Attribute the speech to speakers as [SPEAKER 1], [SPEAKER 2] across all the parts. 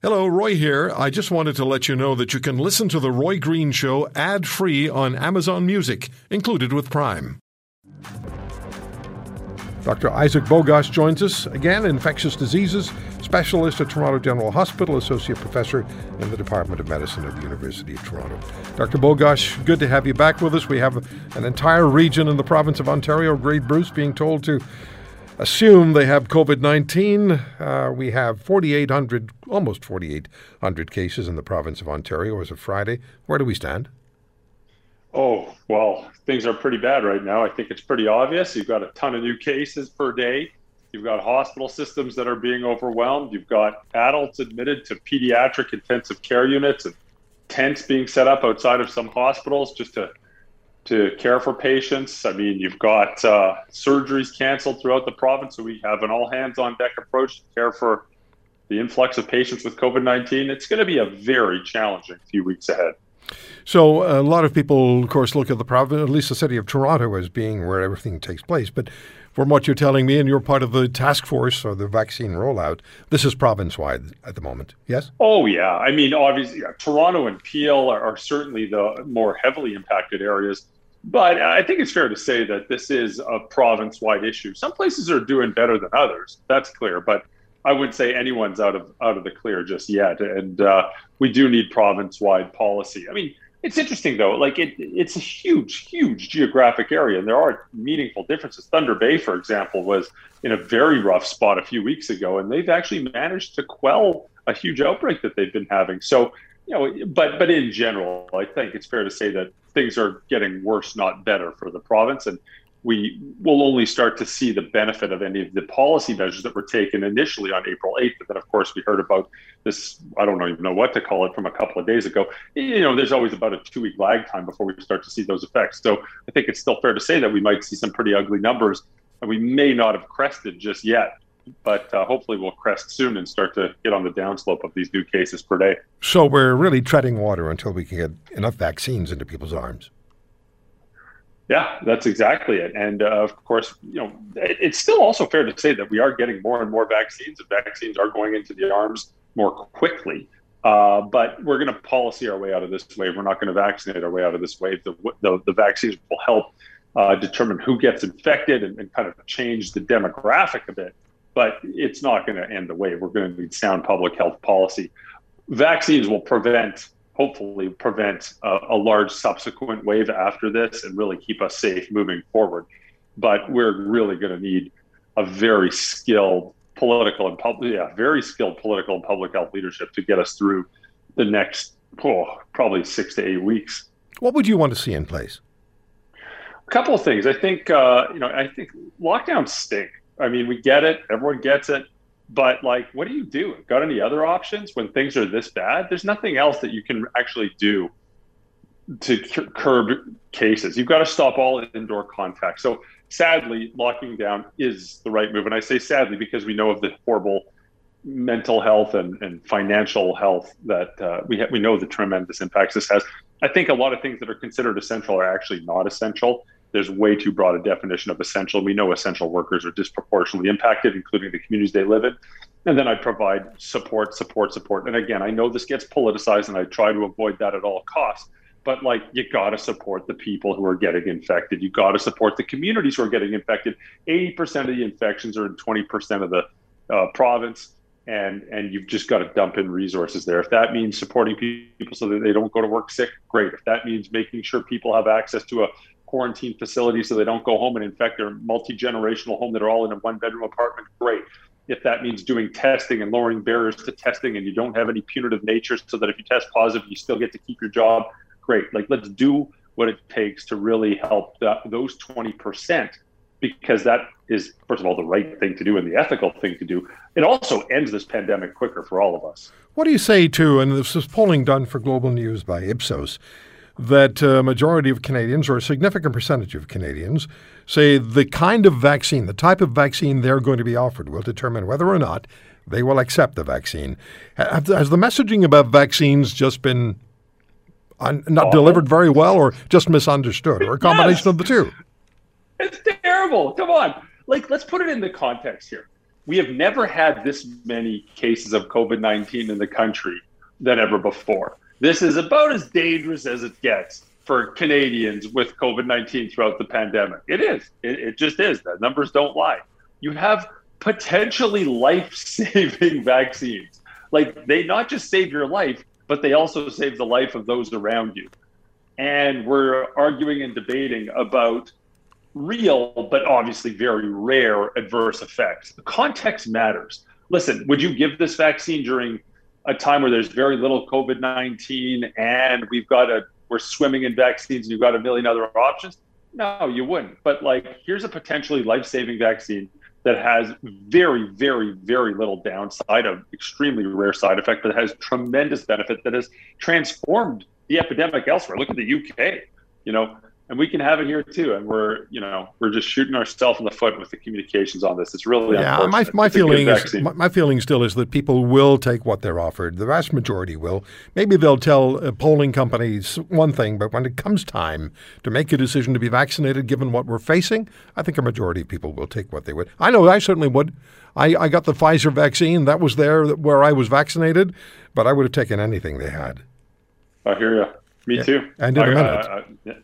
[SPEAKER 1] Hello, Roy here. I just wanted to let you know that you can listen to The Roy Green Show ad free on Amazon Music, included with Prime. Dr. Isaac Bogoch joins us again, infectious diseases specialist at Toronto General Hospital, associate professor in the Department of Medicine at the University of Toronto. Dr. Bogoch, good to have you back with us. We have an entire region in the province of Ontario, Grey Bruce, being told to assume they have COVID 19. Uh, we have 4,800, almost 4,800 cases in the province of Ontario as of Friday. Where do we stand?
[SPEAKER 2] Oh, well, things are pretty bad right now. I think it's pretty obvious. You've got a ton of new cases per day. You've got hospital systems that are being overwhelmed. You've got adults admitted to pediatric intensive care units and tents being set up outside of some hospitals just to to care for patients. I mean, you've got uh, surgeries canceled throughout the province, so we have an all hands on deck approach to care for the influx of patients with COVID 19. It's going to be a very challenging few weeks ahead.
[SPEAKER 1] So, a lot of people, of course, look at the province, at least the city of Toronto, as being where everything takes place. But from what you're telling me, and you're part of the task force or the vaccine rollout, this is province wide at the moment. Yes?
[SPEAKER 2] Oh, yeah. I mean, obviously, yeah, Toronto and Peel are, are certainly the more heavily impacted areas. But I think it's fair to say that this is a province wide issue. Some places are doing better than others. That's clear. But I wouldn't say anyone's out of out of the clear just yet. And uh, we do need province wide policy. I mean, it's interesting though. Like it, it's a huge, huge geographic area, and there are meaningful differences. Thunder Bay, for example, was in a very rough spot a few weeks ago, and they've actually managed to quell a huge outbreak that they've been having. So you know, but but in general, I think it's fair to say that things are getting worse, not better, for the province, and we will only start to see the benefit of any of the policy measures that were taken initially on April 8th. But then, of course, we heard about this. I don't even know what to call it from a couple of days ago. You know, there's always about a two week lag time before we start to see those effects. So I think it's still fair to say that we might see some pretty ugly numbers, and we may not have crested just yet but uh, hopefully we'll crest soon and start to get on the downslope of these new cases per day.
[SPEAKER 1] So we're really treading water until we can get enough vaccines into people's arms.
[SPEAKER 2] Yeah, that's exactly it. And uh, of course, you know, it, it's still also fair to say that we are getting more and more vaccines, and vaccines are going into the arms more quickly. Uh, but we're going to policy our way out of this wave. We're not going to vaccinate our way out of this wave. The, the, the vaccines will help uh, determine who gets infected and, and, kind of change the demographic a bit but it's not going to end the wave. We're going to need sound public health policy. Vaccines will prevent, hopefully, prevent a, a large subsequent wave after this and really keep us safe moving forward. But we're really going to need a very skilled political and public, yeah, very skilled political and public health leadership to get us through the next, oh, probably six to eight weeks.
[SPEAKER 1] What would you want to see in place?
[SPEAKER 2] A couple of things. I think, uh, you know, I think lockdowns stink. I mean, we get it. Everyone gets it. But like, what do you do? Got any other options when things are this bad? There's nothing else that you can actually do to curb cases. You've got to stop all indoor contact. So sadly, locking down is the right move. And I say sadly because we know of the horrible mental health and, and financial health that uh, we ha- we know the tremendous impacts this has. I think a lot of things that are considered essential are actually not essential there's way too broad a definition of essential. We know essential workers are disproportionately impacted, including the communities they live in. And then I provide support, support, support. And again, I know this gets politicized, and I try to avoid that at all costs. But like, you got to support the people who are getting infected. You got to support the communities who are getting infected. 80% of the infections are in 20% of the uh, province and and you've just got to dump in resources there. If that means supporting people so that they don't go to work sick, great. If that means making sure people have access to a quarantine facility so they don't go home and infect their multi generational home that are all in a one bedroom apartment, great. If that means doing testing and lowering barriers to testing and you don't have any punitive nature so that if you test positive, you still get to keep your job, great. Like, let's do what it takes to really help those 20% because that is, first of all, the right thing to do and the ethical thing to do. It also ends this pandemic quicker for all of us.
[SPEAKER 1] What do you say to, and this is polling done for Global News by Ipsos, that a majority of Canadians, or a significant percentage of Canadians, say the kind of vaccine, the type of vaccine they're going to be offered will determine whether or not they will accept the vaccine. Has the messaging about vaccines just been un- not delivered very well or just misunderstood or a combination yes. of the two?
[SPEAKER 2] It's terrible. Come on. Like, let's put it in the context here. we have never had this many cases of COVID 19 in the country than ever before. This is about as dangerous as it gets for Canadians with COVID 19 throughout the pandemic. It is. It, it, just is. The numbers don't lie. You have potentially life saving vaccines. Like they not just save your life, but they also save the life of those around you. And we're arguing and debating about real, but obviously very rare adverse effects. The context matters. Listen, would you give this vaccine during a time where there's very little COVID 19 and we've got a, we're swimming in vaccines and you've got a million other options? No, you wouldn't. But like, here's a potentially life saving vaccine that has very, very, very little downside, of extremely rare side effect, but has tremendous benefit that has transformed the epidemic elsewhere. Look at the UK. You know, and we can have it here too. And we're, you know, we're just shooting ourselves in the foot with the communications on this. It's really
[SPEAKER 1] yeah. My my feeling is my, my, feeling still is that people will take what they're offered. The vast majority will. Maybe they'll tell uh, polling companies one thing, but when it comes time to make a decision to be vaccinated, given what we're facing, I think a majority of people will take what they would. I know I certainly would. I, I got the Pfizer vaccine. That was there where I was vaccinated, but I would have taken anything they had.
[SPEAKER 2] I hear you. Me yeah. too.
[SPEAKER 1] And in I, a minute. Uh, uh,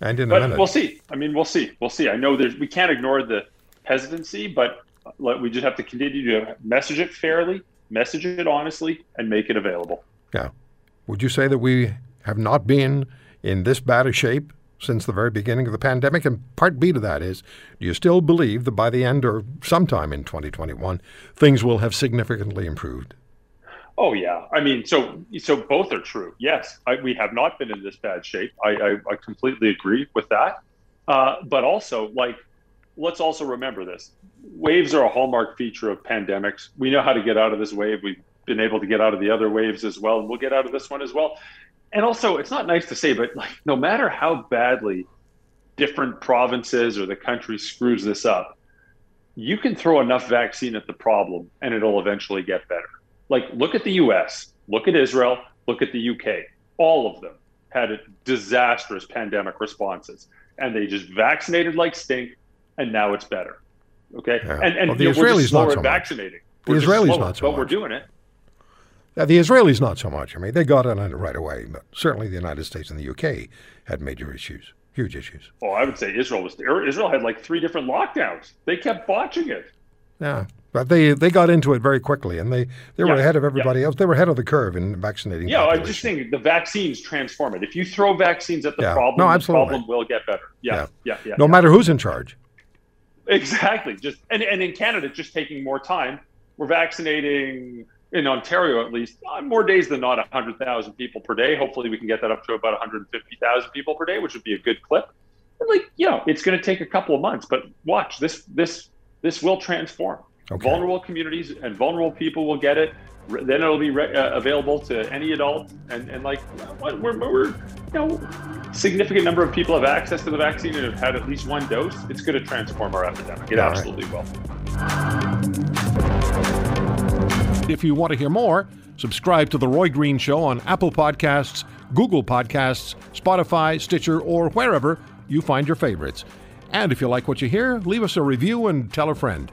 [SPEAKER 1] and in
[SPEAKER 2] but
[SPEAKER 1] a minute.
[SPEAKER 2] We'll see. I mean, we'll see. We'll see. I know there's we can't ignore the hesitancy, but we just have to continue to message it fairly, message it honestly, and make it available.
[SPEAKER 1] Yeah. Would you say that we have not been in this bad a shape since the very beginning of the pandemic? And part B to that is, do you still believe that by the end or sometime in 2021, things will have significantly improved?
[SPEAKER 2] Oh yeah, I mean, so so both are true. Yes, I, we have not been in this bad shape. I, I, I completely agree with that. Uh, but also, like, let's also remember this: waves are a hallmark feature of pandemics. We know how to get out of this wave. We've been able to get out of the other waves as well, and we'll get out of this one as well. And also, it's not nice to say, but like, no matter how badly different provinces or the country screws this up, you can throw enough vaccine at the problem, and it'll eventually get better like look at the US, look at Israel, look at the UK. All of them had disastrous pandemic responses, and they just vaccinated like stink, and now it's better. Okay,
[SPEAKER 1] yeah.
[SPEAKER 2] and and
[SPEAKER 1] well, the
[SPEAKER 2] you
[SPEAKER 1] know, Israelis
[SPEAKER 2] not
[SPEAKER 1] so
[SPEAKER 2] vaccinating.
[SPEAKER 1] The
[SPEAKER 2] we're
[SPEAKER 1] Israelis not so much.
[SPEAKER 2] but
[SPEAKER 1] much.
[SPEAKER 2] we're doing it.
[SPEAKER 1] Yeah, the Israelis not so much. I mean, they got on it right away, but certainly the United States and the UK had major issues, huge issues.
[SPEAKER 2] Oh, I would say Israel was Israel had like three different lockdowns. They kept botching it.
[SPEAKER 1] Yeah, but they they got into it very quickly, and they, they were yeah, ahead of everybody yeah. else. They were ahead of the curve in vaccinating.
[SPEAKER 2] Yeah, I'm just saying the vaccines transform it. If you throw vaccines at the
[SPEAKER 1] yeah.
[SPEAKER 2] problem,
[SPEAKER 1] no,
[SPEAKER 2] the problem will get better. Yeah, yeah, yeah.
[SPEAKER 1] no matter who's in charge.
[SPEAKER 2] Exactly. Just and, and in Canada, just taking more time. We're vaccinating in Ontario at least uh, more days than not 100,000 people per day. Hopefully, we can get that up to about 150,000 people per day, which would be a good clip. And like, you know, it's going to take a couple of months, but watch this. This this will transform. Okay. Vulnerable communities and vulnerable people will get it. Then it'll be re- uh, available to any adult, and, and like we're, we're, you know, significant number of people have access to the vaccine and have had at least one dose. It's going to transform our epidemic. It All absolutely right.
[SPEAKER 1] will. If you want to hear more, subscribe to the Roy Green Show on Apple Podcasts, Google Podcasts, Spotify, Stitcher, or wherever you find your favorites. And if you like what you hear, leave us a review and tell a friend.